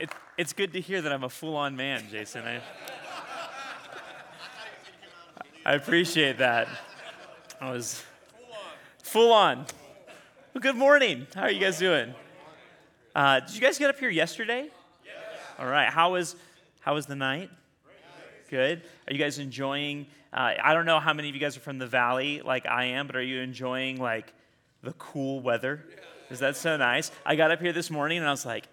it, it's good to hear that I'm a full on man, Jason. I, I appreciate that. I was full on. Well, good morning. How are you guys doing? Uh, did you guys get up here yesterday? Yes. All right. How was how was the night? Good. Are you guys enjoying? Uh, I don't know how many of you guys are from the valley like I am, but are you enjoying like the cool weather? Is that so nice? I got up here this morning and I was like,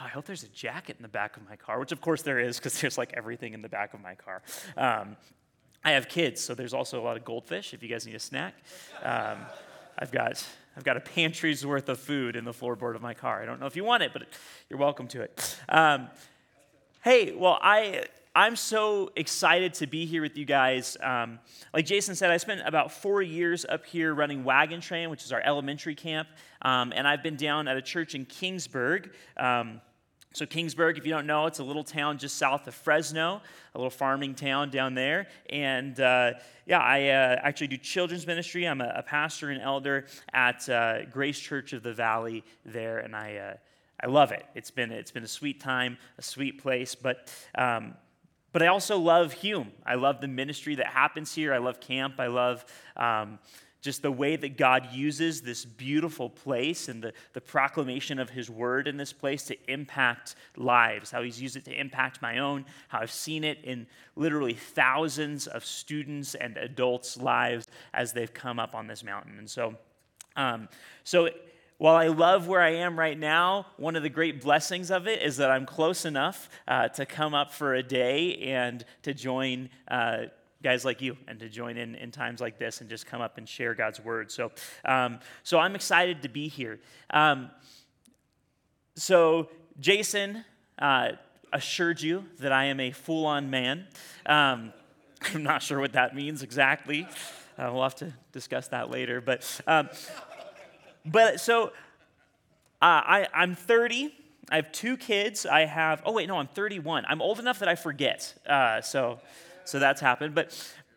oh, I hope there's a jacket in the back of my car, which of course there is because there's like everything in the back of my car. Um, I have kids, so there's also a lot of goldfish if you guys need a snack. Um, I've got I've got a pantry's worth of food in the floorboard of my car. I don't know if you want it, but you're welcome to it. Um, hey, well, I I'm so excited to be here with you guys. Um, like Jason said, I spent about four years up here running Wagon Train, which is our elementary camp, um, and I've been down at a church in Kingsburg. Um, so, Kingsburg, if you don't know, it's a little town just south of Fresno, a little farming town down there. And uh, yeah, I uh, actually do children's ministry. I'm a, a pastor and elder at uh, Grace Church of the Valley there, and I, uh, I love it. It's been, it's been a sweet time, a sweet place. But, um, but I also love Hume. I love the ministry that happens here. I love camp. I love. Um, just the way that God uses this beautiful place and the, the proclamation of His word in this place to impact lives, how He's used it to impact my own, how I've seen it in literally thousands of students and adults' lives as they've come up on this mountain. And so, um, so while I love where I am right now, one of the great blessings of it is that I'm close enough uh, to come up for a day and to join uh, guys like you and to join in in times like this and just come up and share God's word. So, um, so I'm excited to be here. Um, so, Jason uh, assured you that I am a full on man. Um, I'm not sure what that means exactly. Uh, we'll have to discuss that later. But, um, but so uh, I, I'm 30. I have two kids. I have, oh, wait, no, I'm 31. I'm old enough that I forget. Uh, so, so that's happened. But,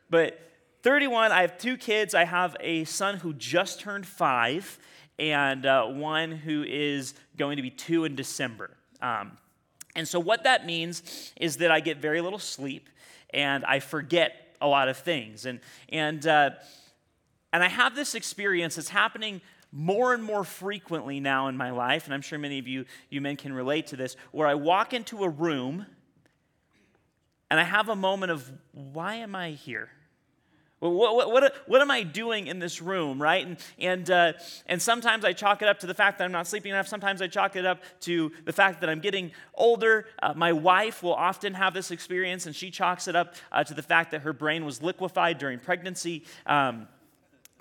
but 31, I have two kids. I have a son who just turned five, and uh, one who is going to be two in December. Um, and so, what that means is that I get very little sleep and I forget a lot of things. And, and, uh, and I have this experience that's happening more and more frequently now in my life, and I'm sure many of you, you men can relate to this, where I walk into a room and I have a moment of, why am I here? What, what, what, what, am I doing in this room, right? And, and, uh, and sometimes I chalk it up to the fact that I'm not sleeping enough. Sometimes I chalk it up to the fact that I'm getting older. Uh, my wife will often have this experience, and she chalks it up uh, to the fact that her brain was liquefied during pregnancy. Um,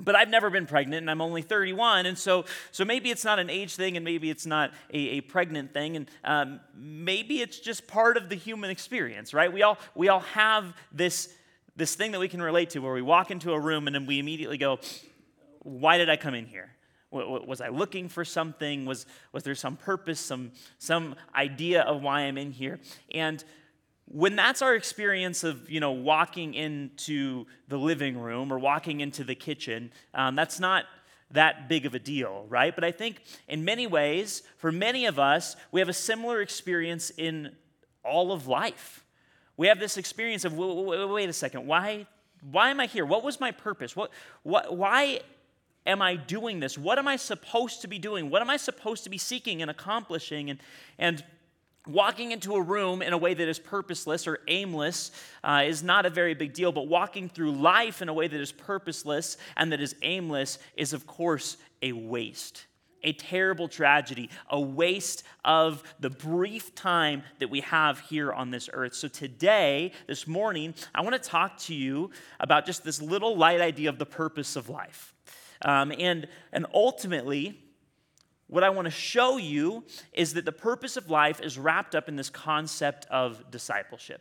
but I've never been pregnant and I'm only 31. And so, so maybe it's not an age thing and maybe it's not a, a pregnant thing. And um, maybe it's just part of the human experience, right? We all, we all have this, this thing that we can relate to where we walk into a room and then we immediately go, Why did I come in here? Was I looking for something? Was, was there some purpose, some, some idea of why I'm in here? And when that's our experience of you know walking into the living room or walking into the kitchen um, that's not that big of a deal right? But i think in many ways for many of us we have a similar experience in all of life. We have this experience of wait a second. Why why am i here? What was my purpose? What, what why am i doing this? What am i supposed to be doing? What am i supposed to be seeking and accomplishing? And and Walking into a room in a way that is purposeless or aimless uh, is not a very big deal, but walking through life in a way that is purposeless and that is aimless is, of course, a waste. A terrible tragedy, a waste of the brief time that we have here on this earth. So, today, this morning, I want to talk to you about just this little light idea of the purpose of life. Um, and, and ultimately, what I want to show you is that the purpose of life is wrapped up in this concept of discipleship.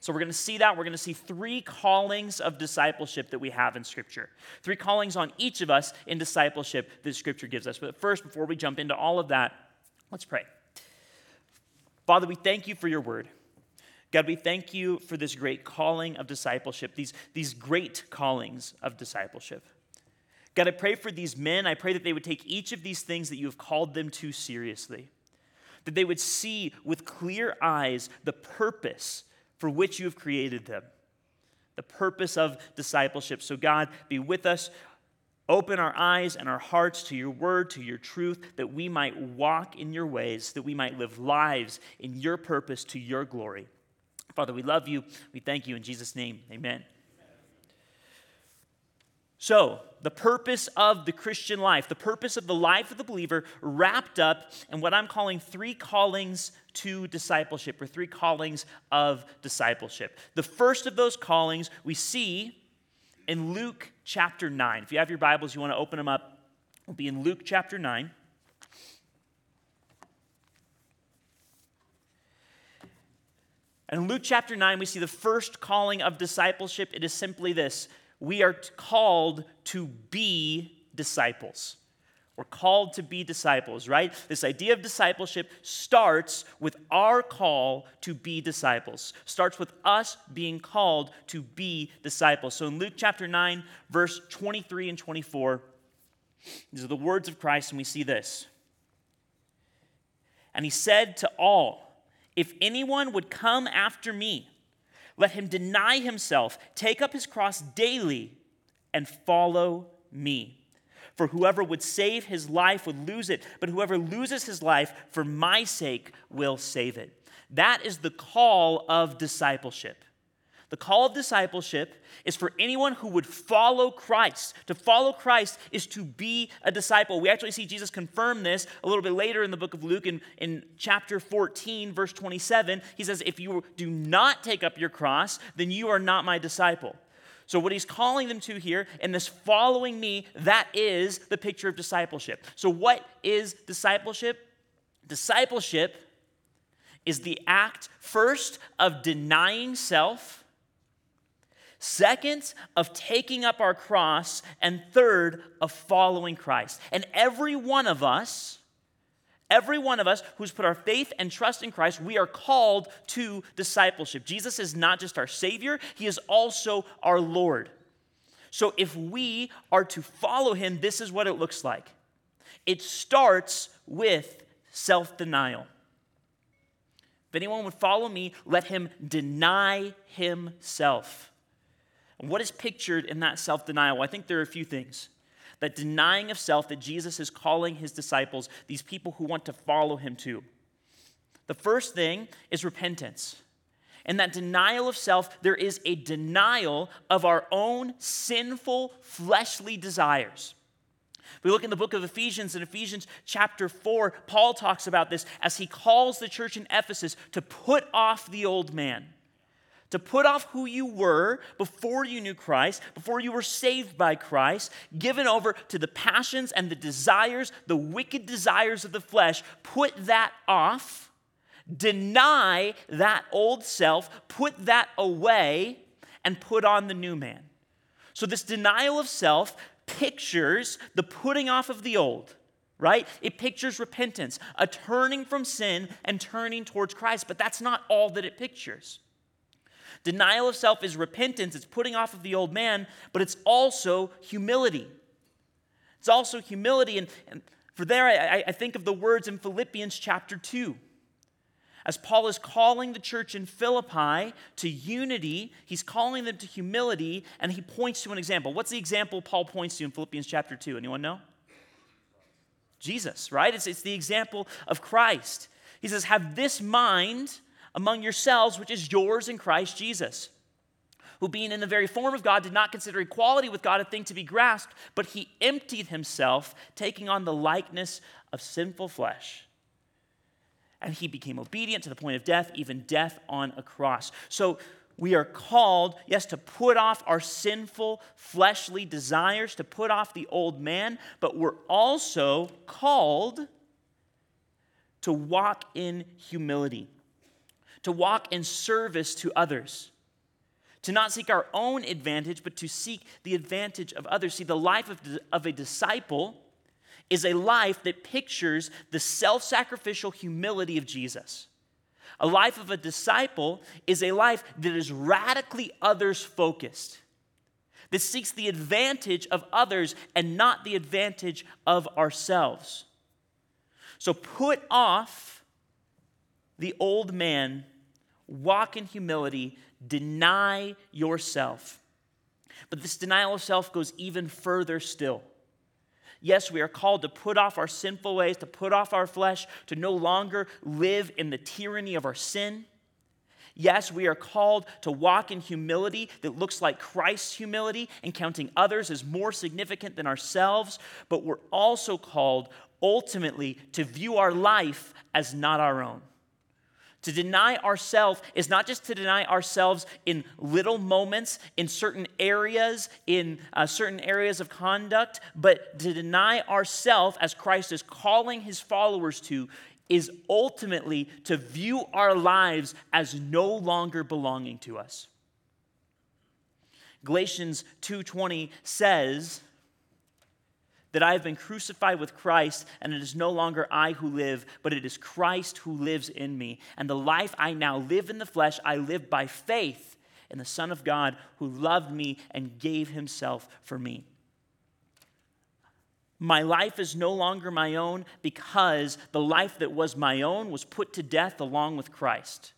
So, we're going to see that. We're going to see three callings of discipleship that we have in Scripture. Three callings on each of us in discipleship that Scripture gives us. But first, before we jump into all of that, let's pray. Father, we thank you for your word. God, we thank you for this great calling of discipleship, these, these great callings of discipleship. God, I pray for these men. I pray that they would take each of these things that you have called them to seriously. that they would see with clear eyes the purpose for which you have created them, the purpose of discipleship. So, God, be with us. Open our eyes and our hearts to your word, to your truth, that we might walk in your ways, that we might live lives in your purpose to your glory. Father, we love you. We thank you in Jesus' name. Amen. So, the purpose of the Christian life, the purpose of the life of the believer, wrapped up in what I'm calling three callings to discipleship, or three callings of discipleship. The first of those callings we see in Luke chapter 9. If you have your Bibles, you want to open them up, we'll be in Luke chapter 9. And in Luke chapter 9, we see the first calling of discipleship. It is simply this we are called to be disciples. We're called to be disciples, right? This idea of discipleship starts with our call to be disciples, starts with us being called to be disciples. So in Luke chapter 9, verse 23 and 24, these are the words of Christ, and we see this. And he said to all, If anyone would come after me, let him deny himself, take up his cross daily, and follow me. For whoever would save his life would lose it, but whoever loses his life for my sake will save it. That is the call of discipleship. The call of discipleship is for anyone who would follow Christ. To follow Christ is to be a disciple. We actually see Jesus confirm this a little bit later in the book of Luke in, in chapter 14, verse 27. He says, If you do not take up your cross, then you are not my disciple. So, what he's calling them to here in this following me, that is the picture of discipleship. So, what is discipleship? Discipleship is the act, first, of denying self, second, of taking up our cross, and third, of following Christ. And every one of us, Every one of us who's put our faith and trust in Christ, we are called to discipleship. Jesus is not just our Savior, He is also our Lord. So if we are to follow Him, this is what it looks like it starts with self denial. If anyone would follow me, let him deny himself. What is pictured in that self denial? I think there are a few things that denying of self that Jesus is calling his disciples, these people who want to follow him to. The first thing is repentance. And that denial of self, there is a denial of our own sinful fleshly desires. We look in the book of Ephesians, in Ephesians chapter 4, Paul talks about this as he calls the church in Ephesus to put off the old man to put off who you were before you knew Christ, before you were saved by Christ, given over to the passions and the desires, the wicked desires of the flesh, put that off, deny that old self, put that away, and put on the new man. So, this denial of self pictures the putting off of the old right? It pictures repentance, a turning from sin and turning towards Christ, but that's not all that it pictures. Denial of self is repentance, it's putting off of the old man, but it's also humility. It's also humility. And, and for there, I, I think of the words in Philippians chapter 2. As Paul is calling the church in Philippi to unity, he's calling them to humility, and he points to an example. What's the example Paul points to in Philippians chapter 2? Anyone know? Jesus, right? It's, it's the example of Christ. He says, Have this mind among yourselves, which is yours in Christ Jesus, who, being in the very form of God, did not consider equality with God a thing to be grasped, but he emptied himself, taking on the likeness of sinful flesh. And he became obedient to the point of death, even death on a cross. So, we are called, yes, to put off our sinful fleshly desires, to put off the old man, but we're also called to walk in humility to walk in service to others, to not seek our own advantage, but to seek the advantage of others. See, the life of, of a disciple is a life that pictures the self sacrificial humility of Jesus. A life of a disciple is a life that is radically others focused, that seeks the advantage of others and not the advantage of ourselves. So put off the old man, walk in humility, deny yourself. But this denial of self goes even further still. Yes, we are called to put off our sinful ways, to put off our flesh, to no longer live in the tyranny of our sin. Yes, we are called to walk in humility that looks like Christ's humility and counting others as more significant than ourselves, but we're also called ultimately to view our life as not our own. To deny ourselves is not just to deny ourselves in little moments, in certain areas, in uh, certain areas of conduct, but to deny ourselves as Christ is calling his followers to is ultimately to view our lives as no longer belonging to us. Galatians 2:20 says that I have been crucified with Christ and it is no longer I who live but it is Christ who lives in me and the life I now live in the flesh I live by faith in the son of God who loved me and gave himself for me. My life is no longer my own because the life that was my own was put to death along with Christ.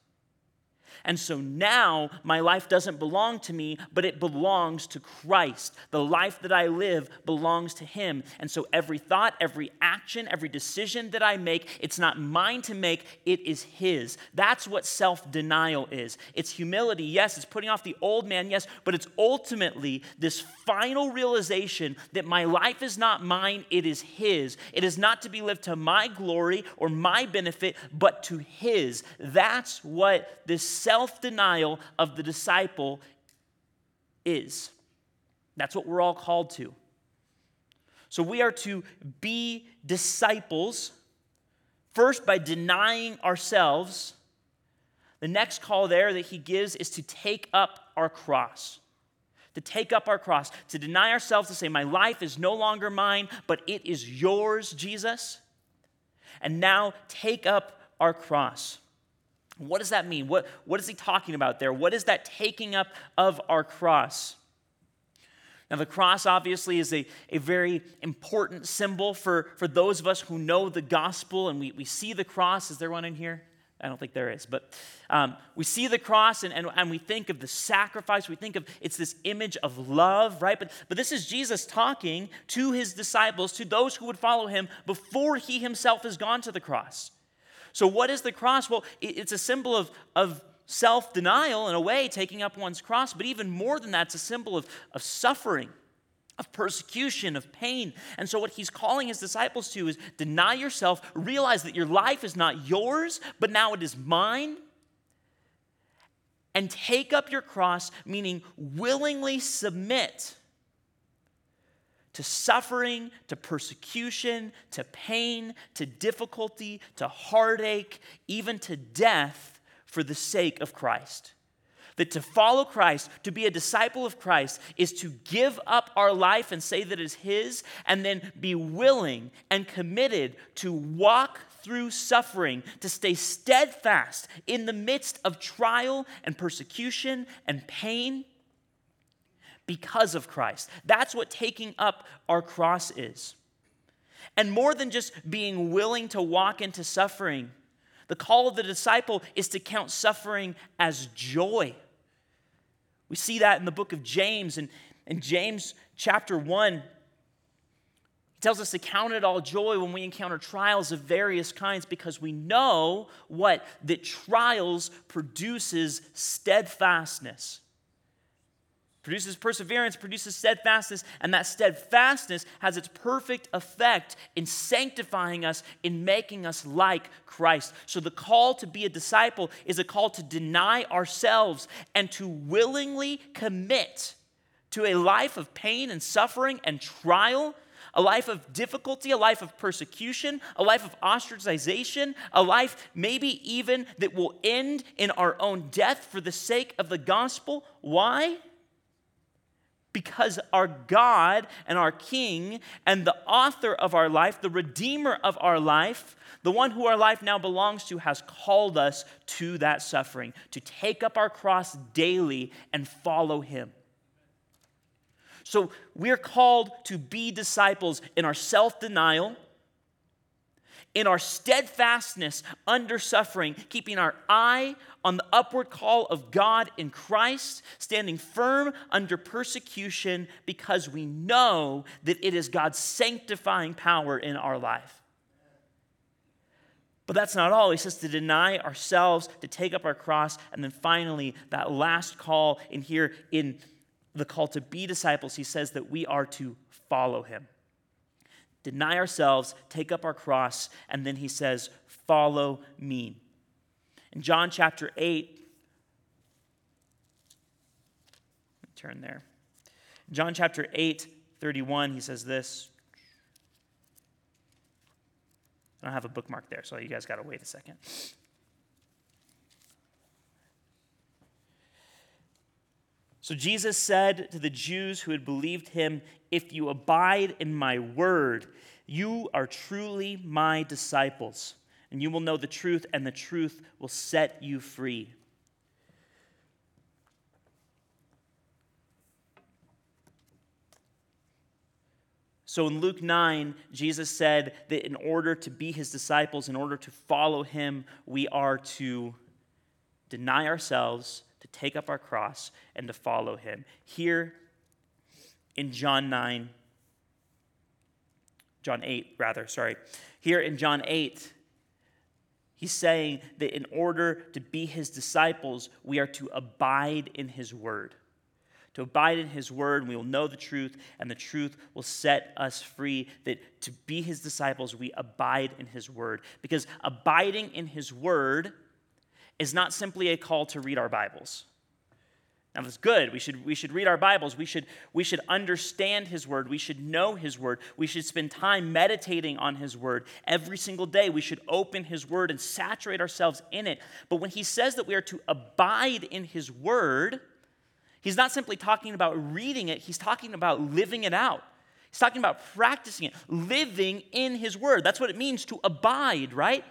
And so now my life doesn't belong to me, but it belongs to Christ. The life that I live belongs to Him. And so every thought, every action, every decision that I make, it's not mine to make, it is His. That's what self denial is. It's humility, yes, it's putting off the old man, yes, but it's ultimately this final realization that my life is not mine, it is His. It is not to be lived to my glory or my benefit, but to His. That's what this self denial of the disciple is. That's what we're all called to. So we are to be disciples first by denying ourselves. The next call there that he gives is to take up our cross. To take up our cross, to deny ourselves, to say, My life is no longer mine, but it is yours, Jesus. And now take up our cross. What does that mean? What, what is he talking about there? What is that taking up of our cross? Now, the cross obviously is a, a very important symbol for, for those of us who know the gospel, and we, we see the cross. Is there one in here? I don't think there is, but um, we see the cross and, and, and we think of the sacrifice. We think of it's this image of love, right? But, but this is Jesus talking to his disciples, to those who would follow him before he himself has gone to the cross. So, what is the cross? Well, it's a symbol of, of self denial, in a way, taking up one's cross, but even more than that, it's a symbol of, of suffering, of persecution, of pain. And so, what he's calling his disciples to is deny yourself, realize that your life is not yours, but now it is mine. And take up your cross, meaning willingly submit to suffering, to persecution, to pain, to difficulty, to heartache, even to death for the sake of Christ. That to follow Christ, to be a disciple of Christ, is to give up our life and say that it is His, and then be willing and committed to walk through suffering, to stay steadfast in the midst of trial and persecution and pain because of Christ. That's what taking up our cross is. And more than just being willing to walk into suffering, the call of the disciple is to count suffering as joy. We see that in the book of James. And in James chapter 1, he tells us to count it all joy when we encounter trials of various kinds because we know what? That trials produces steadfastness produces perseverance, produces steadfastness, and that steadfastness has its perfect effect in sanctifying us, in making us like Christ. So the call to be a disciple is a call to deny ourselves and to willingly commit to a life of pain and suffering and trial. A life of difficulty, a life of persecution, a life of ostracization, a life maybe even that will end in our own death for the sake of the gospel. Why? Because our God and our King and the author of our life, the Redeemer of our life, the one who our life now belongs to, has called us to that suffering, to take up our cross daily and follow Him. So we're called to be disciples in our self denial, in our steadfastness under suffering, keeping our eye on the upward call of God in Christ, standing firm under persecution because we know that it is God's sanctifying power in our life. But that's not all. He says to deny ourselves, to take up our cross, and then finally, that last call in here in the call to be disciples, he says that we are to follow him. Deny ourselves, take up our cross, and then he says, follow me. In John chapter 8, turn there. John chapter 8, 31, he says this. I don't have a bookmark there, so you guys got to wait a second. So Jesus said to the Jews who had believed him, If you abide in my word, you are truly my disciples, and you will know the truth, and the truth will set you free. So in Luke 9, Jesus said that in order to be his disciples, in order to follow him, we are to deny ourselves, to take up our cross, and to follow him. Here in John 9, John 8, rather, sorry. Here in John 8, he's saying that in order to be his disciples, we are to abide in his word to abide in his word, we will know the truth, and the truth will set us free. That to be his disciples, we abide in his word. Because abiding in his word is not simply a call to read our Bibles. Now, that's good. We should, we should read our Bibles. We should, we should understand His Word. We should know His Word. We should spend time meditating on His Word. Every single day, we should open His Word and saturate ourselves in it. But when He says that we are to abide in His Word, He's not simply talking about reading it, he's talking about living it out. He's talking about practicing it, living in his word. That's what it means to abide, right?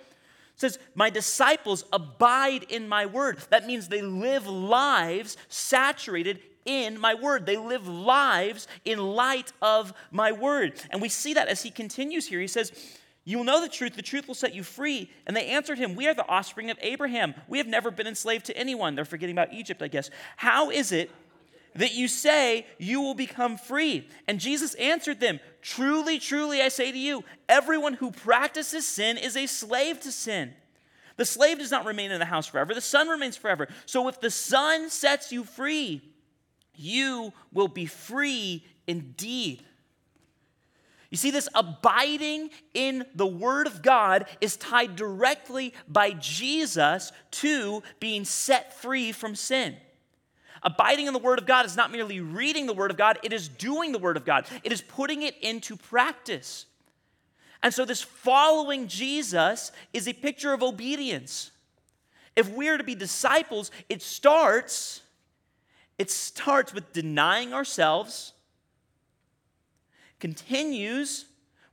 Says, My disciples abide in my word. That means they live lives saturated in my word. They live lives in light of my word. And we see that as he continues here. He says, you will know the truth, the truth will set you free. And they answered him, We are the offspring of Abraham. We have never been enslaved to anyone. They're forgetting about Egypt, I guess. How is it that you say you will become free? And Jesus answered them, Truly, truly, I say to you, everyone who practices sin is a slave to sin. The slave does not remain in the house forever, the son remains forever. So if the son sets you free, you will be free indeed. You see, this abiding in the Word of God is tied directly by Jesus to being set free from sin. Abiding in the Word of God is not merely reading the Word of God, it is doing the Word of God, it is putting it into practice. And so, this following Jesus is a picture of obedience. If we are to be disciples, it starts, it starts with denying ourselves continues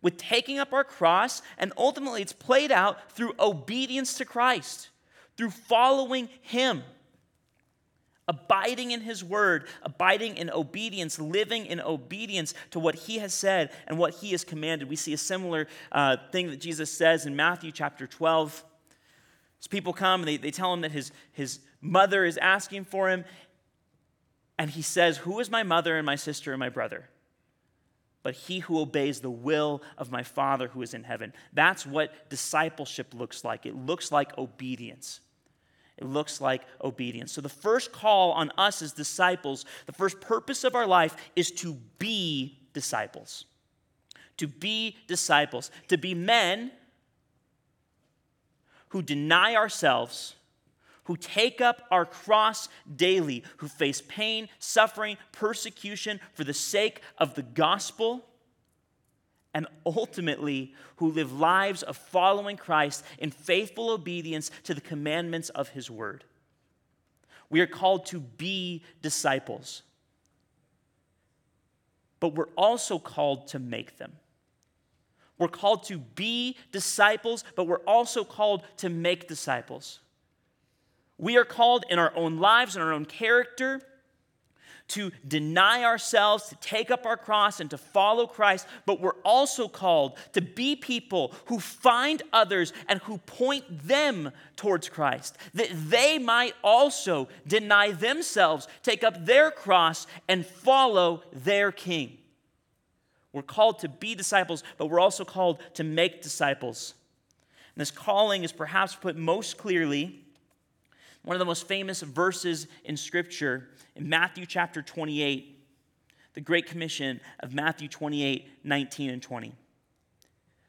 with taking up our cross, and ultimately it's played out through obedience to Christ, through following Him, abiding in His word, abiding in obedience, living in obedience to what He has said and what He has commanded. We see a similar uh, thing that Jesus says in Matthew chapter 12. As people come and they, they tell him that his, his mother is asking for him, and he says, Who is my mother and my sister and my brother? but he who obeys the will of my Father who is in heaven. That's what discipleship looks like. It looks like obedience. It looks like obedience. So, the first call on us as disciples, the first purpose of our life is to be disciples. To be disciples, to be men who deny ourselves who take up our cross daily, who face pain, suffering, persecution for the sake of the gospel, and ultimately who live lives of following Christ in faithful obedience to the commandments of his word. We are called to be disciples, but we're also called to make them. We're called to be disciples, but we're also called to make disciples. We are called in our own lives, in our own character, to deny ourselves, to take up our cross, and to follow Christ, but we're also called to be people who find others and who point them towards Christ, that they might also deny themselves, take up their cross, and follow their King. We're called to be disciples, but we're also called to make disciples. And this calling is perhaps put most clearly one of the most famous verses in Scripture in Matthew chapter 28, the Great Commission of Matthew 28 19 and 20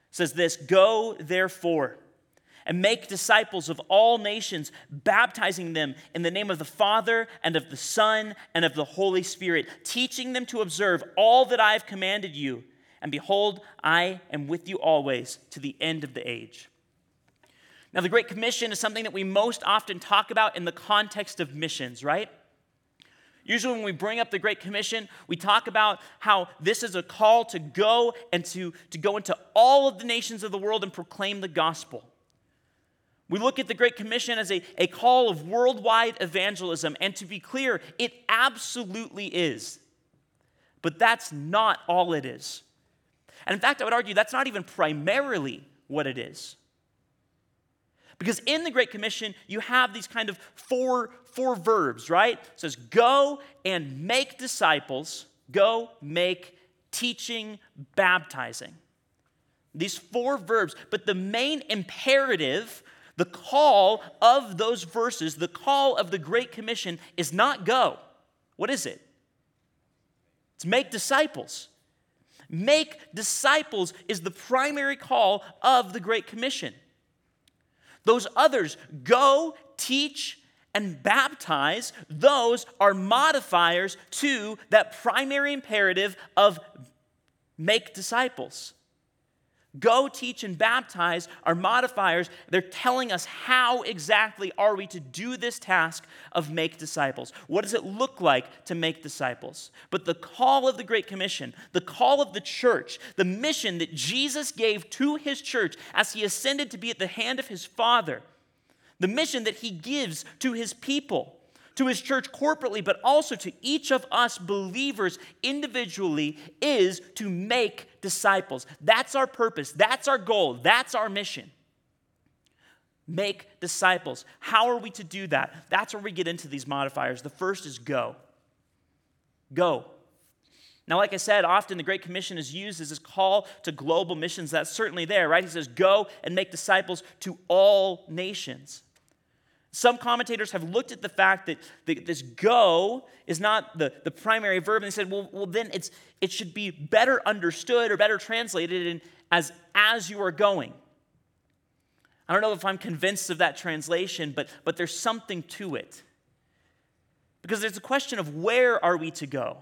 says this Go therefore and make disciples of all nations, baptizing them in the name of the Father and of the Son and of the Holy Spirit, teaching them to observe all that I have commanded you. And behold, I am with you always to the end of the age. Now, the Great Commission is something that we most often talk about in the context of missions, right? Usually, when we bring up the Great Commission, we talk about how this is a call to go and to, to go into all of the nations of the world and proclaim the gospel. We look at the Great Commission as a, a call of worldwide evangelism, and to be clear, it absolutely is. But that's not all it is. And in fact, I would argue that's not even primarily what it is. Because in the Great Commission, you have these kind of four four verbs, right? It says go and make disciples, go make teaching, baptizing. These four verbs, but the main imperative, the call of those verses, the call of the Great Commission is not go. What is it? It's make disciples. Make disciples is the primary call of the Great Commission. Those others, go, teach, and baptize, those are modifiers to that primary imperative of make disciples. Go, teach, and baptize are modifiers. They're telling us how exactly are we to do this task of make disciples? What does it look like to make disciples? But the call of the Great Commission, the call of the church, the mission that Jesus gave to his church as he ascended to be at the hand of his Father the mission that he gives to his people, to his church corporately, but also to each of us believers individually is to make disciples. That's our purpose, that's our goal, that's our mission. Make disciples. How are we to do that? That's where we get into these modifiers. The first is go. Go. Now, like I said, often the Great Commission is used as a call to global missions. That's certainly there, right? He says, Go and make disciples to all nations. Some commentators have looked at the fact that the, this go is not the, the primary verb, and they said, well, well then it's, it should be better understood or better translated in, as as you are going. I don't know if I'm convinced of that translation, but, but there's something to it. Because there's a question of where are we to go?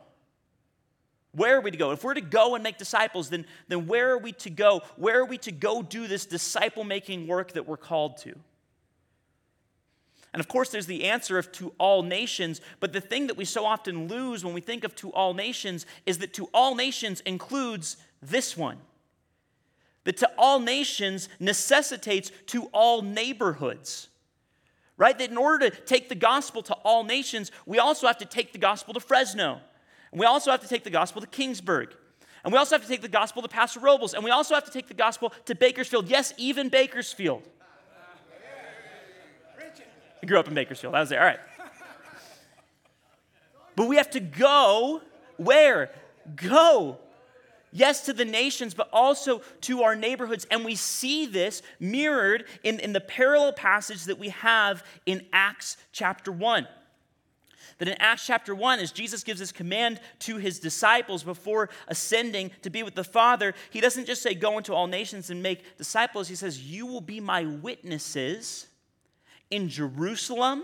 Where are we to go? If we're to go and make disciples, then, then where are we to go? Where are we to go do this disciple making work that we're called to? And of course, there's the answer of to all nations, but the thing that we so often lose when we think of to all nations is that to all nations includes this one. That to all nations necessitates to all neighborhoods right? That in order to take the gospel to all nations, we also have to take the gospel to Fresno. And we also have to take the gospel to Kingsburg. And we also have to take the gospel to Paso Robles. And we also have to take the gospel to Bakersfield. Yes, even Bakersfield grew up in Bakersfield. I was there. All right. But we have to go where? Go. Yes, to the nations, but also to our neighborhoods. And we see this mirrored in, in the parallel passage that we have in Acts chapter 1 that in Acts chapter 1, as Jesus gives this command to his disciples before ascending to be with the Father, he doesn't just say, Go into all nations and make disciples. He says, You will be my witnesses in Jerusalem,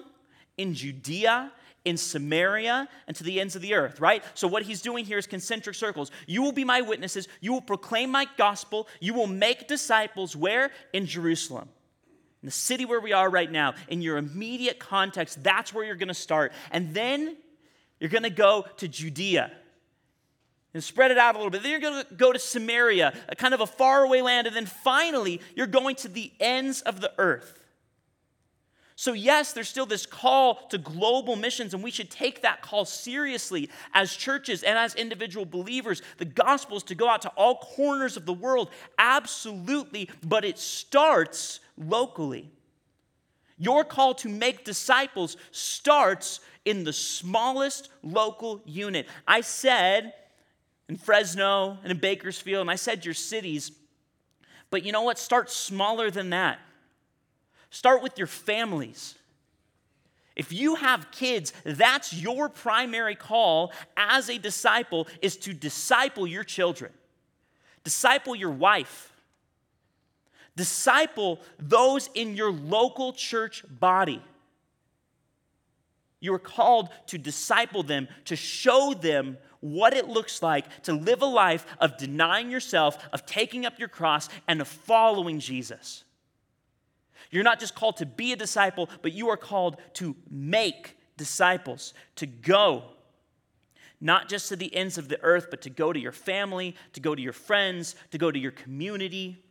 in Judea, in Samaria and to the ends of the earth, right? So, what he's doing here is concentric circles. You will be my witnesses. You will proclaim my gospel. You will make disciples where? In Jerusalem. In the city where we are right now, in your immediate context, that's where you're going to start. And then you're going to go to Judea and spread it out a little bit. Then you're going to go to Samaria, a kind of a faraway land. And then finally, you're going to the ends of the earth. So, yes, there's still this call to global missions, and we should take that call seriously as churches and as individual believers. The gospel is to go out to all corners of the world, absolutely, but it starts locally. Your call to make disciples starts in the smallest local unit. I said in Fresno and in Bakersfield, and I said your cities, but you know what? Start smaller than that. Start with your families. If you have kids, that's your primary call as a disciple is to disciple your children. Disciple your wife. Disciple those in your local church body. You are called to disciple them, to show them what it looks like to live a life of denying yourself, of taking up your cross, and of following Jesus. You're not just called to be a disciple, but you are called to make disciples, to go. Not just to the ends of the earth, but to go to your family, to go to your friends, to go to your community,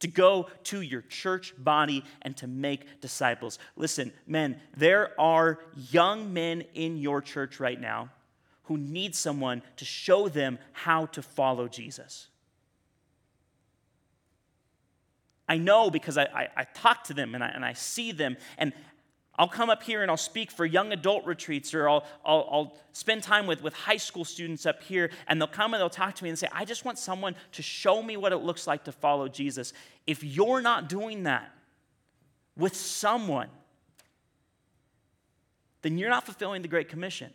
to go to your church body and to make disciples. Listen, men, there are young men in your church right now who need someone to show them how to follow Jesus. I know because I, I, I talk to them and I, and I see them. And I'll come up here and I'll speak for young adult retreats or I'll, I'll, I'll, spend time with, with high school students up here and they'll come and they'll talk to me and say, I just want someone to show me what it looks like to follow Jesus. If you're not doing that with someone, then you're not fulfilling the Great Commission.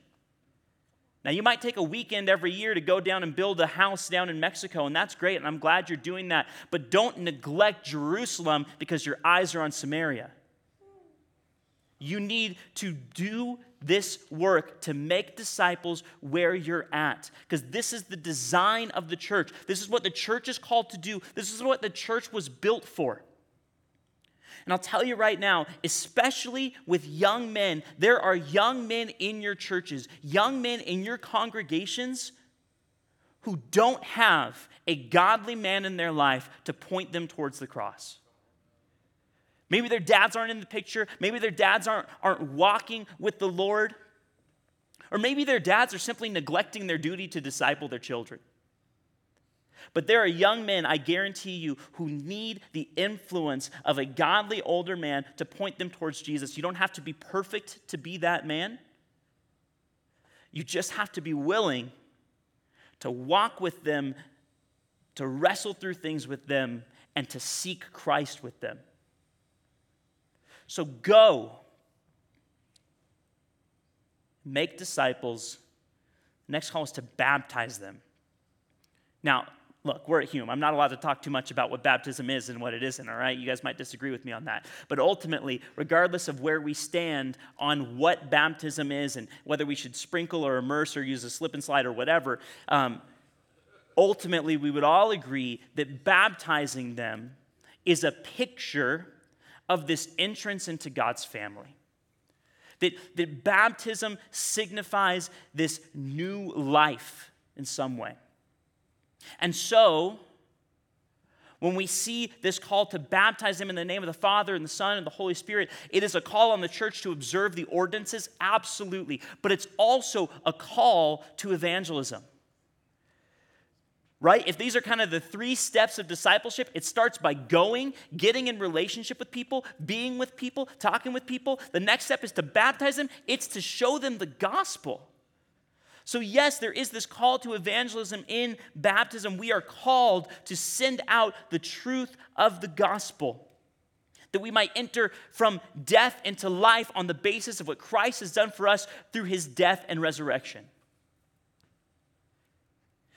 Now, you might take a weekend every year to go down and build a house down in Mexico, and that's great, and I'm glad you're doing that. But don't neglect Jerusalem because your eyes are on Samaria. You need to do this work to make disciples where you're at. Because this is the design of the church. This is what the church is called to do. This is what the church was built for. And I'll tell you right now, especially with young men, there are young men in your churches, young men in your congregations who don't have a godly man in their life to point them towards the cross. Maybe their dads aren't in the picture. Maybe their dads aren't, aren't walking with the Lord. Or maybe their dads are simply neglecting their duty to disciple their children. But there are young men, I guarantee you, who need the influence of a godly older man to point them towards Jesus. You don't have to be perfect to be that man. You just have to be willing to walk with them, to wrestle through things with them, and to seek Christ with them. So go, make disciples. Next call is to baptize them. Now, look, we're at Hume. I'm not allowed to talk too much about what baptism is and what it isn't, all right? You guys might disagree with me on that. But ultimately, regardless of where we stand on what baptism is and whether we should sprinkle or immerse or use a slip and slide or whatever, um, ultimately, we would all agree that baptizing them is a picture of this entrance into God's family. That, that baptism signifies this new life in some way. And so, when we see this call to baptize them in the name of the Father and the Son and the Holy Spirit, it is a call on the church to observe the ordinances, absolutely. But it's also a call to evangelism. Right? If these are kind of the three steps of discipleship, it starts by going, getting in relationship with people, being with people, talking with people. The next step is to baptize them, it's to show them the gospel. So, yes, there is this call to evangelism in baptism. We are called to send out the truth of the gospel, that we might enter from death into life on the basis of what Christ has done for us through his death and resurrection.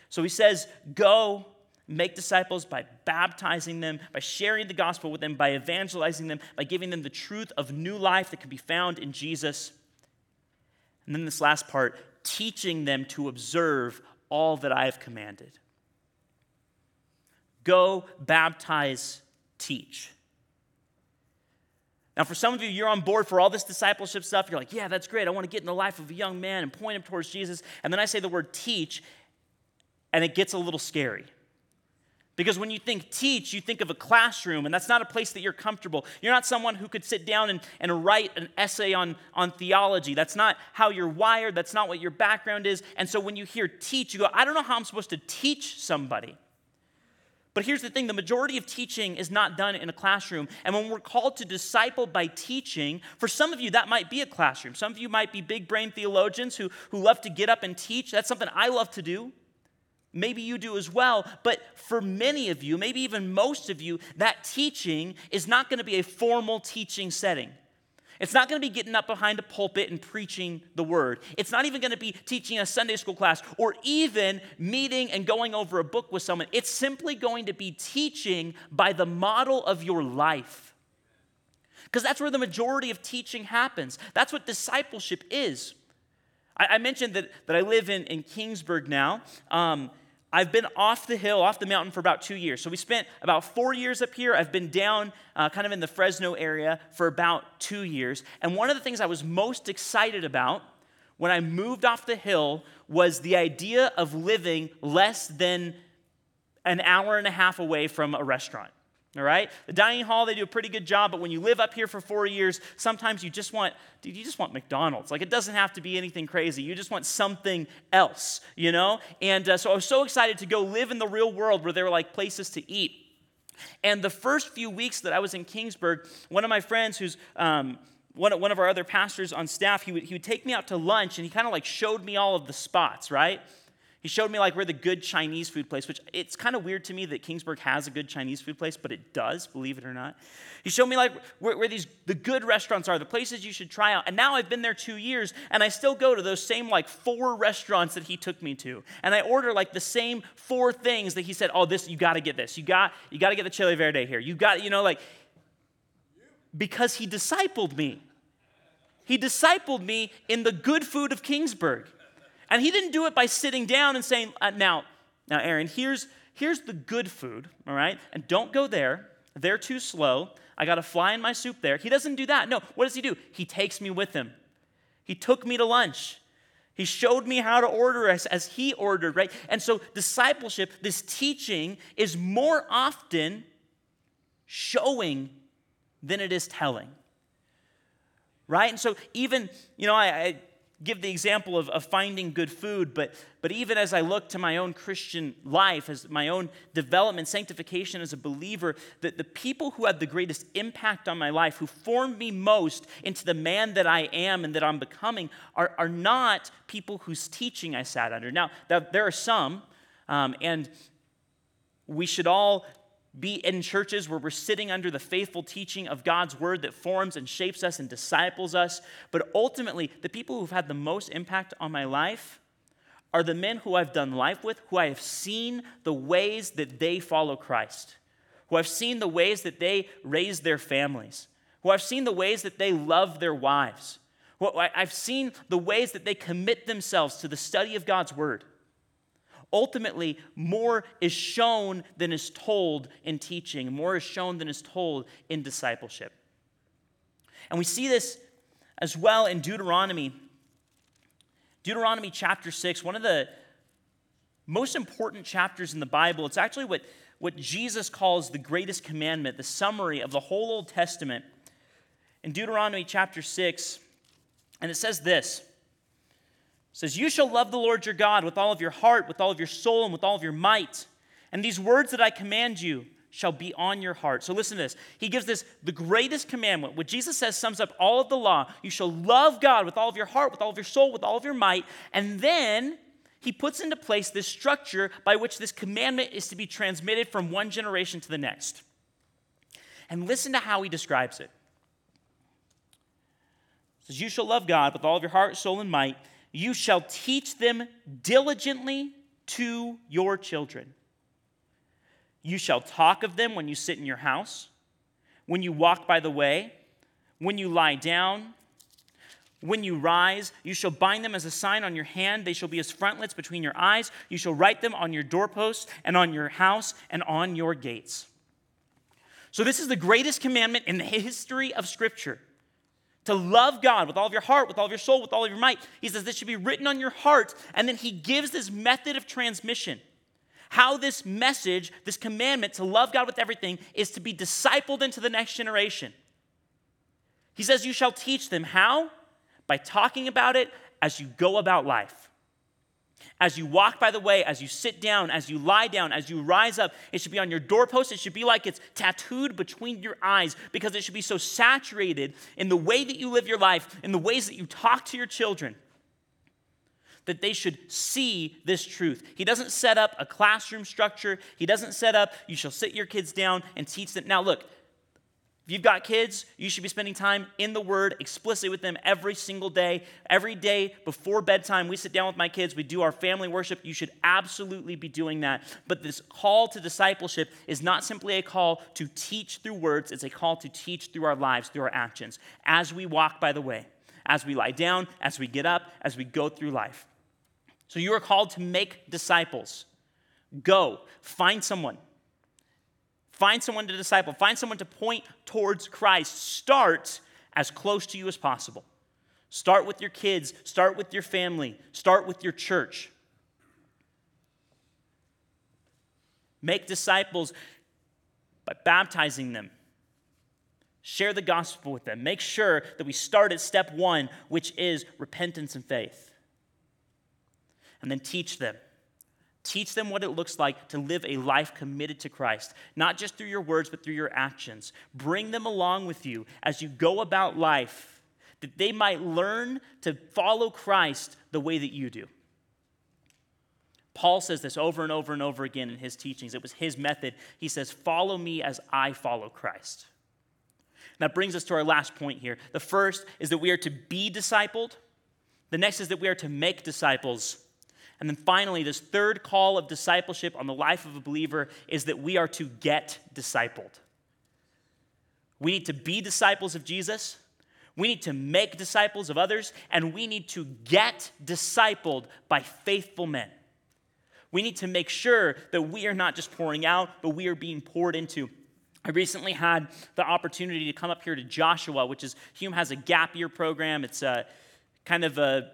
So, he says, Go make disciples by baptizing them, by sharing the gospel with them, by evangelizing them, by giving them the truth of new life that can be found in Jesus. And then this last part teaching them to observe all that I have commanded. Go, baptize, teach. Now, for some of you, you're on board for all this discipleship stuff. You're like, yeah, that's great. I want to get in the life of a young man and point him towards Jesus. And then I say the word teach, and it gets a little scary. Because when you think teach, you think of a classroom, and that's not a place that you're comfortable. You're not someone who could sit down and, and write an essay on, on theology. That's not how you're wired. That's not what your background is. And so when you hear teach, you go, I don't know how I'm supposed to teach somebody. But here's the thing the majority of teaching is not done in a classroom. And when we're called to disciple by teaching, for some of you, that might be a classroom. Some of you might be big brain theologians who, who love to get up and teach. That's something I love to do. Maybe you do as well. But for many of you, maybe even most of you, that teaching is not going to be a formal teaching setting. It's not going to be getting up behind a pulpit and preaching the word. It's not even going to be teaching a Sunday school class or even meeting and going over a book with someone. It's simply going to be teaching by the model of your life. Because that's where the majority of teaching happens. That's what discipleship is. I, mentioned that, that I live in, in Kingsburg now. Um, I've been off the hill, off the mountain for about two years. So we spent about four years up here. I've been down uh, kind of in the Fresno area for about two years. And one of the things I was most excited about when I moved off the hill was the idea of living less than an hour and a half away from a restaurant. All right? The dining hall, they do a pretty good job, but when you live up here for four years, sometimes you just want, dude, you just want McDonald's. Like, it doesn't have to be anything crazy. You just want something else, you know? And uh, so I was so excited to go live in the real world where there were like places to eat. And the first few weeks that I was in Kingsburg, one of my friends who's, um, one, one of our other pastors on staff, he would, he would take me out to lunch and he kind of like showed me all of the spots, right? He showed me like where the good Chinese food place, which it's kind of weird to me that Kingsburg has a good Chinese food place, but it does, believe it or not. He showed me like where, where these the good restaurants are, the places you should try out. And now I've been there two years, and I still go to those same like four restaurants that he took me to, and I order like the same four things that he said, "Oh, this you got to get this. You got you got to get the chili verde here. You got you know like." Because he discipled me. He discipled me in the good food of Kingsburg. And he didn't do it by sitting down and saying, uh, now, now, Aaron, here's, here's the good food, all right? And don't go there. They're too slow. I got to fly in my soup there. He doesn't do that. No, what does he do? He takes me with him. He took me to lunch. He showed me how to order as, as he ordered, right? And so, discipleship, this teaching, is more often showing than it is telling, right? And so, even, you know, I, I give the example of, of finding good food, but, but even as I look to my own Christian life, as my own development, sanctification as a believer, that the people who had the greatest impact on my life, who formed me most into the man that I am and that I'm becoming, are, are not people whose teaching I sat under. Now, there are some, um, and we should all be in churches where we're sitting under the faithful teaching of God's word that forms and shapes us and disciples us. But ultimately, the people who've had the most impact on my life are the men who I've done life with, who I have seen the ways that they follow Christ, who I've seen the ways that they raise their families, who I've seen the ways that they love their wives, who I've seen the ways that they commit themselves to the study of God's word. Ultimately, more is shown than is told in teaching, more is shown than is told in discipleship. And we see this as well in Deuteronomy. Deuteronomy chapter 6, one of the most important chapters in the Bible. It's actually what, what Jesus calls the greatest commandment, the summary of the whole Old Testament. In Deuteronomy chapter 6, and it says this says, You shall love the Lord your God with all of your heart, with all of your soul, and with all of your might. And these words that I command you shall be on your heart. So listen to this. He gives this the greatest commandment. What Jesus says sums up all of the law. You shall love God with all of your heart, with all of your soul, with all of your might. And then he puts into place this structure by which this commandment is to be transmitted from one generation to the next. And listen to how he describes it. He says, You shall love God with all of your heart, soul, and might you shall teach them diligently to your children. You shall talk of them when you sit in your house, when you walk by the way, when you lie down, when you rise. You shall bind them as a sign on your hand. They shall be as frontlets between your eyes. You shall write them on your doorposts and on your house and on your gates. So, this is the greatest commandment in the history of Scripture to love God with all of your heart, with all of your soul, with all of your might. He says this should be written on your heart, and then he gives this method of transmission. How this message, this commandment to love God with everything, is to be discipled into the next generation. He says, You shall teach them. How? By talking about it as you go about life. As you walk by the way, as you sit down, as you lie down, as you rise up, it should be on your doorpost. It should be like it's tattooed between your eyes because it should be so saturated in the way that you live your life, in the ways that you talk to your children, that they should see this truth. He doesn't set up a classroom structure, He doesn't set up, you shall sit your kids down and teach them. Now, look, if you've got kids, you should be spending time in the Word explicitly with them every single day. Every day before bedtime, we sit down with my kids, we do our family worship. You should absolutely be doing that. But this call to discipleship is not simply a call to teach through words, it's a call to teach through our lives, through our actions, as we walk by the way, as we lie down, as we get up, as we go through life. So you are called to make disciples. Go, find someone Find someone to disciple, find someone to point towards Christ. Start as close to you as possible. Start with your kids, start with your family, start with your church. Make disciples by baptizing them. Share the gospel with them. Make sure that we start at step one, which is repentance and faith. And then teach them. Teach them what it looks like to live a life committed to Christ, not just through your words, but through your actions. Bring them along with you as you go about life, that they might learn to follow Christ the way that you do. Paul says this over and over and over again in his teachings. It was his method. He says, Follow me as I follow Christ. That brings us to our last point here. The first is that we are to be discipled, the next is that we are to make disciples. And then finally, this third call of discipleship on the life of a believer is that we are to get discipled. We need to be disciples of Jesus. We need to make disciples of others, and we need to get discipled by faithful men. We need to make sure that we are not just pouring out, but we are being poured into. I recently had the opportunity to come up here to Joshua, which is Hume has a gap year program. It's a kind of a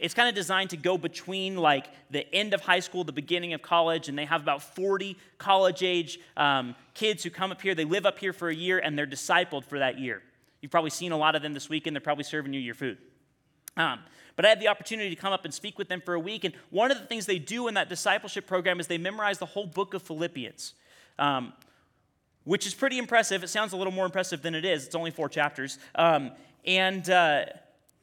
it's kind of designed to go between like the end of high school, the beginning of college, and they have about 40 college age um, kids who come up here. They live up here for a year and they're discipled for that year. You've probably seen a lot of them this weekend. They're probably serving you your food. Um, but I had the opportunity to come up and speak with them for a week. And one of the things they do in that discipleship program is they memorize the whole book of Philippians, um, which is pretty impressive. It sounds a little more impressive than it is. It's only four chapters. Um, and uh,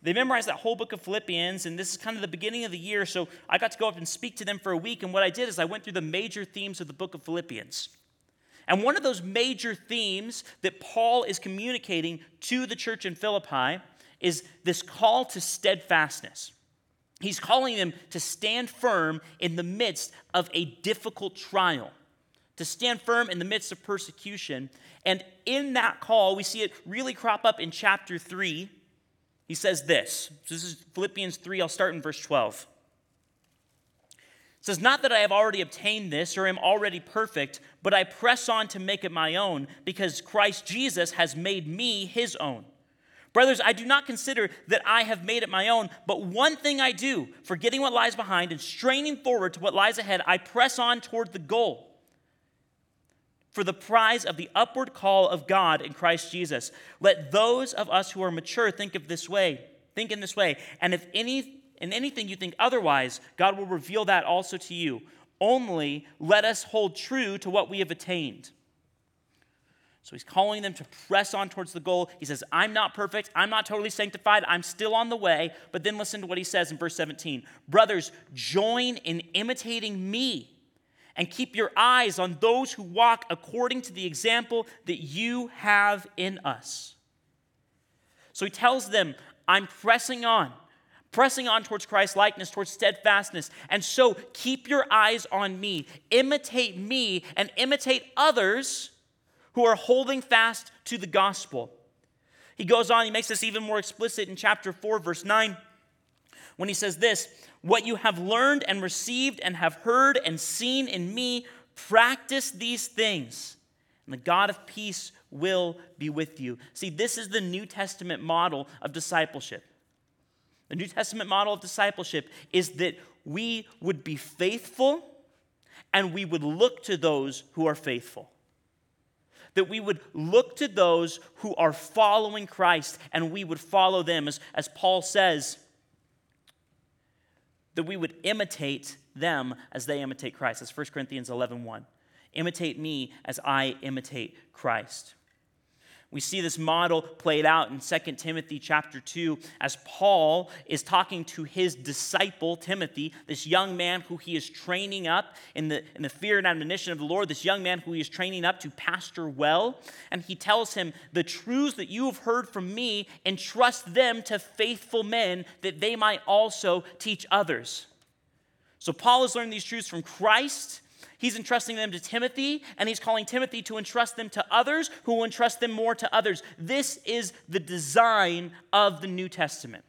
they memorized that whole book of Philippians, and this is kind of the beginning of the year, so I got to go up and speak to them for a week. And what I did is I went through the major themes of the book of Philippians. And one of those major themes that Paul is communicating to the church in Philippi is this call to steadfastness. He's calling them to stand firm in the midst of a difficult trial, to stand firm in the midst of persecution. And in that call, we see it really crop up in chapter 3 he says this. This is Philippians 3. I'll start in verse 12. It says, Not that I have already obtained this or am already perfect, but I press on to make it my own, because Christ Jesus has made me his own. Brothers, I do not consider that I have made it my own, but one thing I do, forgetting what lies behind and straining forward to what lies ahead, I press on toward the goal for the prize of the upward call of God in Christ Jesus. Let those of us who are mature think of this way, think in this way. And if any in anything you think otherwise, God will reveal that also to you. Only let us hold true to what we have attained. So he's calling them to press on towards the goal. He says, I'm not perfect. I'm not totally sanctified. I'm still on the way. But then listen to what he says in verse 17 Brothers, join in imitating me and keep your eyes on those who walk according to the example that you have in us. So he tells them, I'm pressing on, pressing on towards Christ's likeness, towards steadfastness. And so keep your eyes on me, imitate me, and imitate others who are holding fast to the gospel. He goes on, he makes this even more explicit in chapter 4, verse 9, when he says this what you have learned and received and have heard and seen in me, practice these things, and the God of peace will be with you. See, this is the New Testament model of discipleship. The New Testament model of discipleship is that we would be faithful and we would look to those who are faithful. That we would look to those who are following Christ and we would follow them. As, as Paul says, that we would imitate them as they imitate Christ. That's 1 Corinthians 11 1. Imitate me as I imitate Christ. We see this model played out in 2 Timothy chapter 2 as Paul is talking to his disciple, Timothy, this young man who he is training up in the, in the fear and admonition of the Lord, this young man who he is training up to pastor well. And he tells him, The truths that you have heard from me, entrust them to faithful men that they might also teach others. So Paul has learned these truths from Christ He's entrusting them to Timothy, and he's calling Timothy to entrust them to others who will entrust them more to others. This is the design of the New Testament.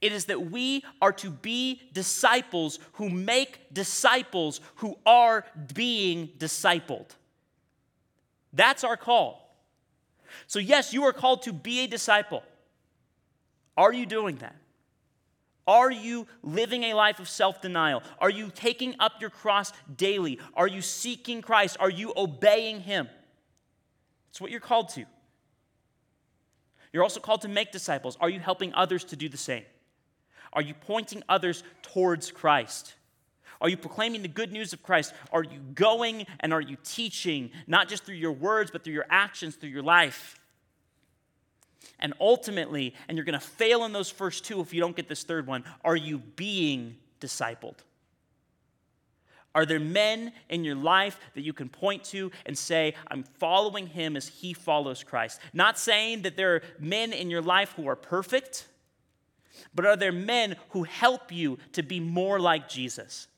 It is that we are to be disciples who make disciples who are being discipled. That's our call. So, yes, you are called to be a disciple. Are you doing that? Are you living a life of self denial? Are you taking up your cross daily? Are you seeking Christ? Are you obeying Him? It's what you're called to. You're also called to make disciples. Are you helping others to do the same? Are you pointing others towards Christ? Are you proclaiming the good news of Christ? Are you going and are you teaching, not just through your words, but through your actions, through your life? And ultimately, and you're going to fail in those first two if you don't get this third one, are you being discipled? Are there men in your life that you can point to and say, I'm following him as he follows Christ? Not saying that there are men in your life who are perfect, but are there men who help you to be more like Jesus?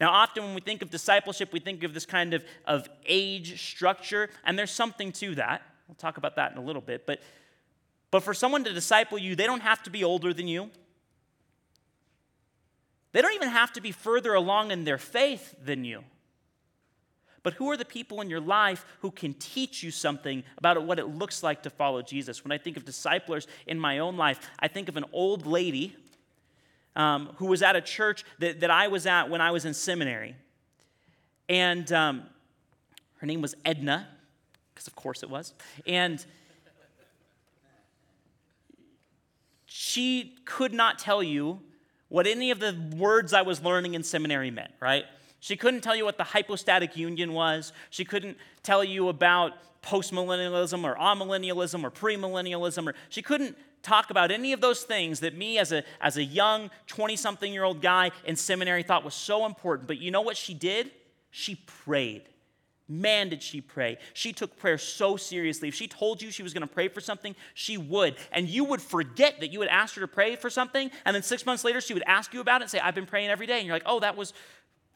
Now, often when we think of discipleship, we think of this kind of, of age structure, and there's something to that. We'll talk about that in a little bit. But, but for someone to disciple you, they don't have to be older than you. They don't even have to be further along in their faith than you. But who are the people in your life who can teach you something about what it looks like to follow Jesus? When I think of disciplers in my own life, I think of an old lady um, who was at a church that, that I was at when I was in seminary. And um, her name was Edna because of course it was. And she could not tell you what any of the words I was learning in seminary meant, right? She couldn't tell you what the hypostatic union was. She couldn't tell you about postmillennialism or amillennialism or premillennialism. Or she couldn't talk about any of those things that me as a, as a young 20 something year old guy in seminary thought was so important. But you know what she did? She prayed. Man, did she pray. She took prayer so seriously. If she told you she was going to pray for something, she would. And you would forget that you had asked her to pray for something. And then six months later, she would ask you about it and say, I've been praying every day. And you're like, oh, that was,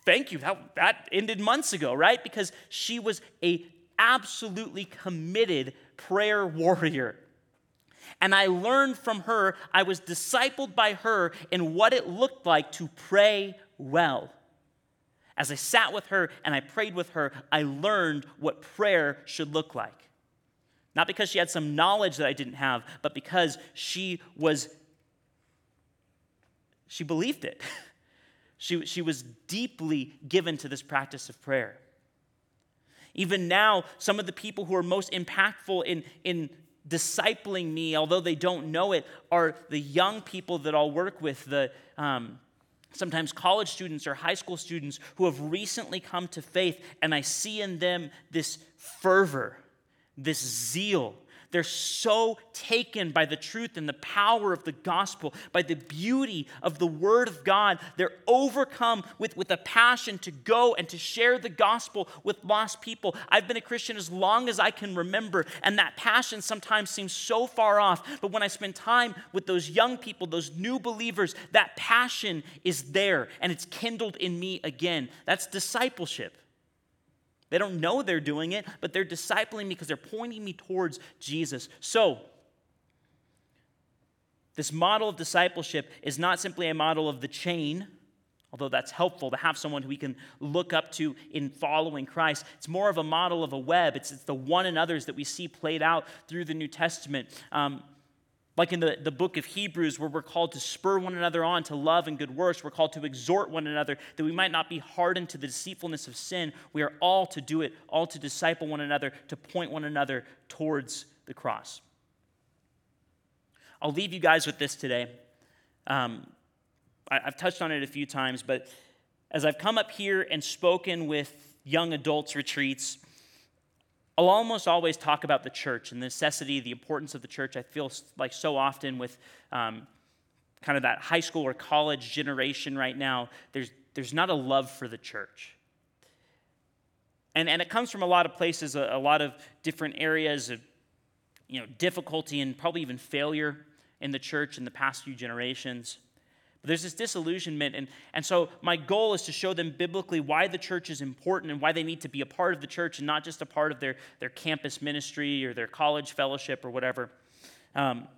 thank you. That, that ended months ago, right? Because she was a absolutely committed prayer warrior. And I learned from her, I was discipled by her in what it looked like to pray well. As I sat with her and I prayed with her, I learned what prayer should look like. Not because she had some knowledge that I didn't have, but because she was, she believed it. She, she was deeply given to this practice of prayer. Even now, some of the people who are most impactful in, in discipling me, although they don't know it, are the young people that I'll work with, the, um, sometimes college students or high school students who have recently come to faith, and I see in them this fervor, this zeal, they're so taken by the truth and the power of the gospel, by the beauty of the word of God. They're overcome with, with a passion to go and to share the gospel with lost people. I've been a Christian as long as I can remember, and that passion sometimes seems so far off. But when I spend time with those young people, those new believers, that passion is there and it's kindled in me again. That's discipleship. They don't know they're doing it, but they're discipling me because they're pointing me towards Jesus. So, this model of discipleship is not simply a model of the chain, although that's helpful to have someone who we can look up to in following Christ. It's more of a model of a web, it's, it's the one and others that we see played out through the New Testament. Um, Like in the, the book of Hebrews, where we're called to spur one another on to love and good works, we're called to exhort one another that we might not be hardened to the deceitfulness of sin. We are all to do it, all to disciple one another, to point one another towards the cross. I'll leave you guys with this today. Um, I, I've touched on it a few times, but as I've come up here and spoken with young adults retreats, I'll almost always talk about the church and the necessity, the importance of the church. I feel like so often with um, kind of that high school or college generation right now, there's, there's not a love for the church. And, and it comes from a lot of places, a, a lot of different areas of you know, difficulty and probably even failure in the church in the past few generations. But there's this disillusionment. And, and so, my goal is to show them biblically why the church is important and why they need to be a part of the church and not just a part of their, their campus ministry or their college fellowship or whatever. Um,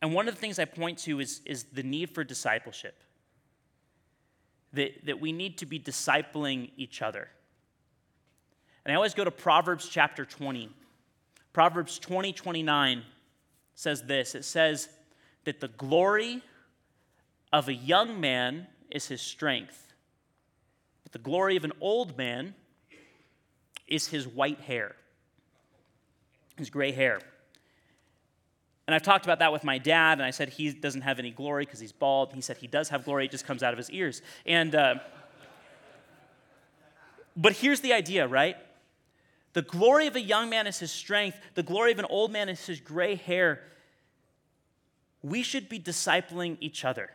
and one of the things I point to is, is the need for discipleship. That, that we need to be discipling each other. And I always go to Proverbs chapter 20. Proverbs 20, 29 says this it says that the glory of a young man is his strength, but the glory of an old man is his white hair, his gray hair. And I've talked about that with my dad, and I said he doesn't have any glory because he's bald. He said he does have glory, it just comes out of his ears. And, uh, but here's the idea, right? The glory of a young man is his strength, the glory of an old man is his gray hair. We should be discipling each other.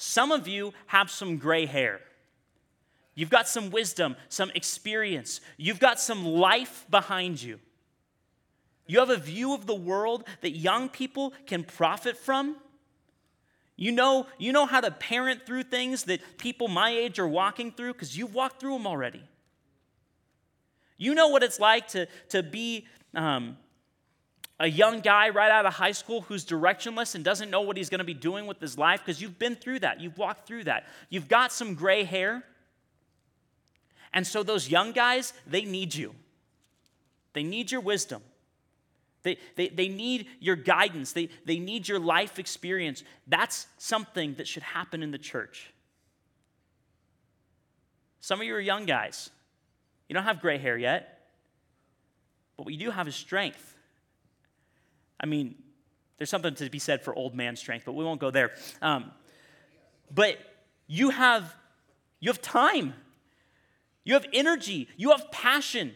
Some of you have some gray hair. You've got some wisdom, some experience. You've got some life behind you. You have a view of the world that young people can profit from. You know, you know how to parent through things that people my age are walking through because you've walked through them already. You know what it's like to, to be um, a young guy right out of high school who's directionless and doesn't know what he's going to be doing with his life because you've been through that. You've walked through that. You've got some gray hair. And so those young guys, they need you. They need your wisdom. They, they, they need your guidance. They, they need your life experience. That's something that should happen in the church. Some of you are young guys. You don't have gray hair yet. But what you do have is strength. I mean, there's something to be said for old man strength, but we won't go there. Um, but you have you have time. You have energy. You have passion.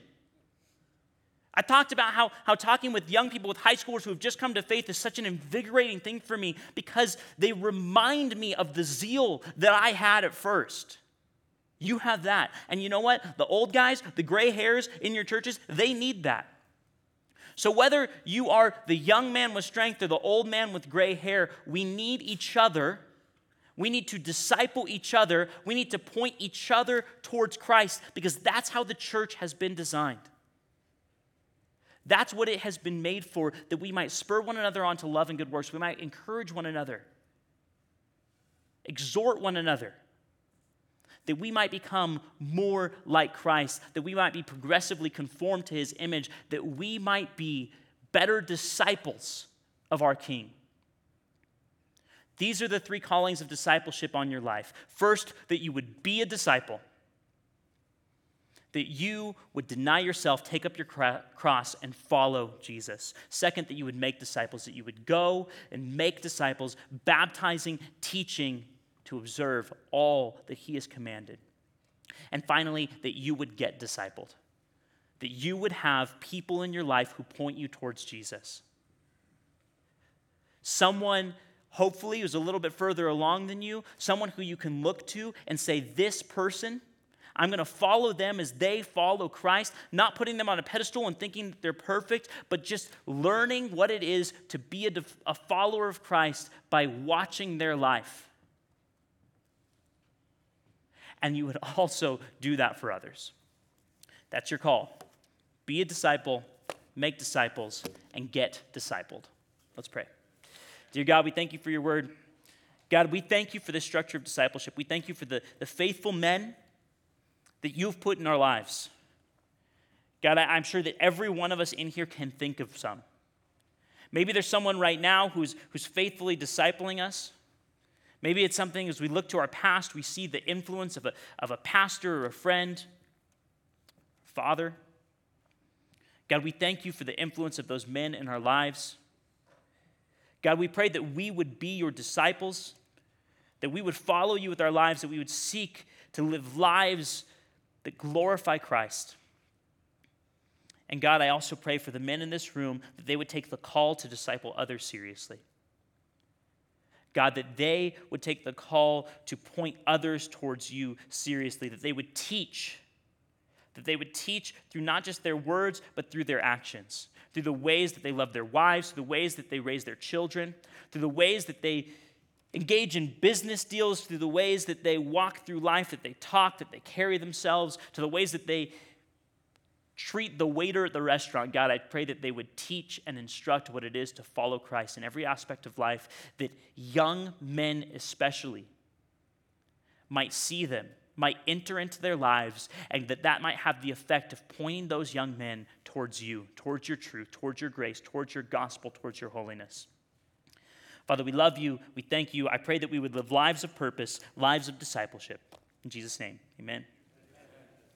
I talked about how, how talking with young people, with high schoolers who have just come to faith, is such an invigorating thing for me because they remind me of the zeal that I had at first. You have that. And you know what? The old guys, the gray hairs in your churches, they need that. So, whether you are the young man with strength or the old man with gray hair, we need each other. We need to disciple each other. We need to point each other towards Christ because that's how the church has been designed. That's what it has been made for, that we might spur one another on to love and good works. We might encourage one another, exhort one another that we might become more like Christ, that we might be progressively conformed to his image, that we might be better disciples of our King. These are the three callings of discipleship on your life. First, that you would be a disciple, that you would deny yourself, take up your cross, and follow Jesus. Second, that you would make disciples, that you would go and make disciples, baptizing, teaching, to observe all that he has commanded. And finally, that you would get discipled, that you would have people in your life who point you towards Jesus. Someone, hopefully, who's a little bit further along than you, someone who you can look to and say, This person, I'm going to follow them as they follow Christ, not putting them on a pedestal and thinking they're perfect, but just learning what it is to be a, a follower of Christ by watching their life and you would also do that for others. That's your call. Be a disciple, make disciples, and get discipled. Let's pray. Dear God, we thank you for your word. God, we thank you for this structure of discipleship. We thank you for the, the faithful men that you've put in our lives. God, I, I'm sure that every one of us in here can think of some. Maybe there's someone right now who's, who's faithfully discipling us. Maybe it's something as we look to our past, we see the influence of a, of a pastor or a friend, father. God, we thank you for the influence of those men in our lives. God, we pray that we would be your disciples, that we would follow you with our lives, that we would seek to live lives that glorify Christ. And God, I also pray for the men in this room that they would take the call to disciple others seriously. God, that they would take the call to point others towards you seriously, that they would teach, that they would teach through not just their words, but through their actions, through the ways that they love their wives, through the ways that they raise their children, through the ways that they engage in business deals, through the ways that they walk through life, that they talk, that they carry themselves, to the ways that they treat the waiter at the restaurant, God, I pray that they would teach and instruct what it is to follow Christ in every aspect of life, that young men especially might see them, might enter into their lives, and that that might have the effect of pointing those young men towards you, towards your truth, towards your grace, towards your gospel, towards your holiness. Father, we love you. We thank you. I pray that we would live lives of purpose, lives of discipleship. In Jesus' name, amen.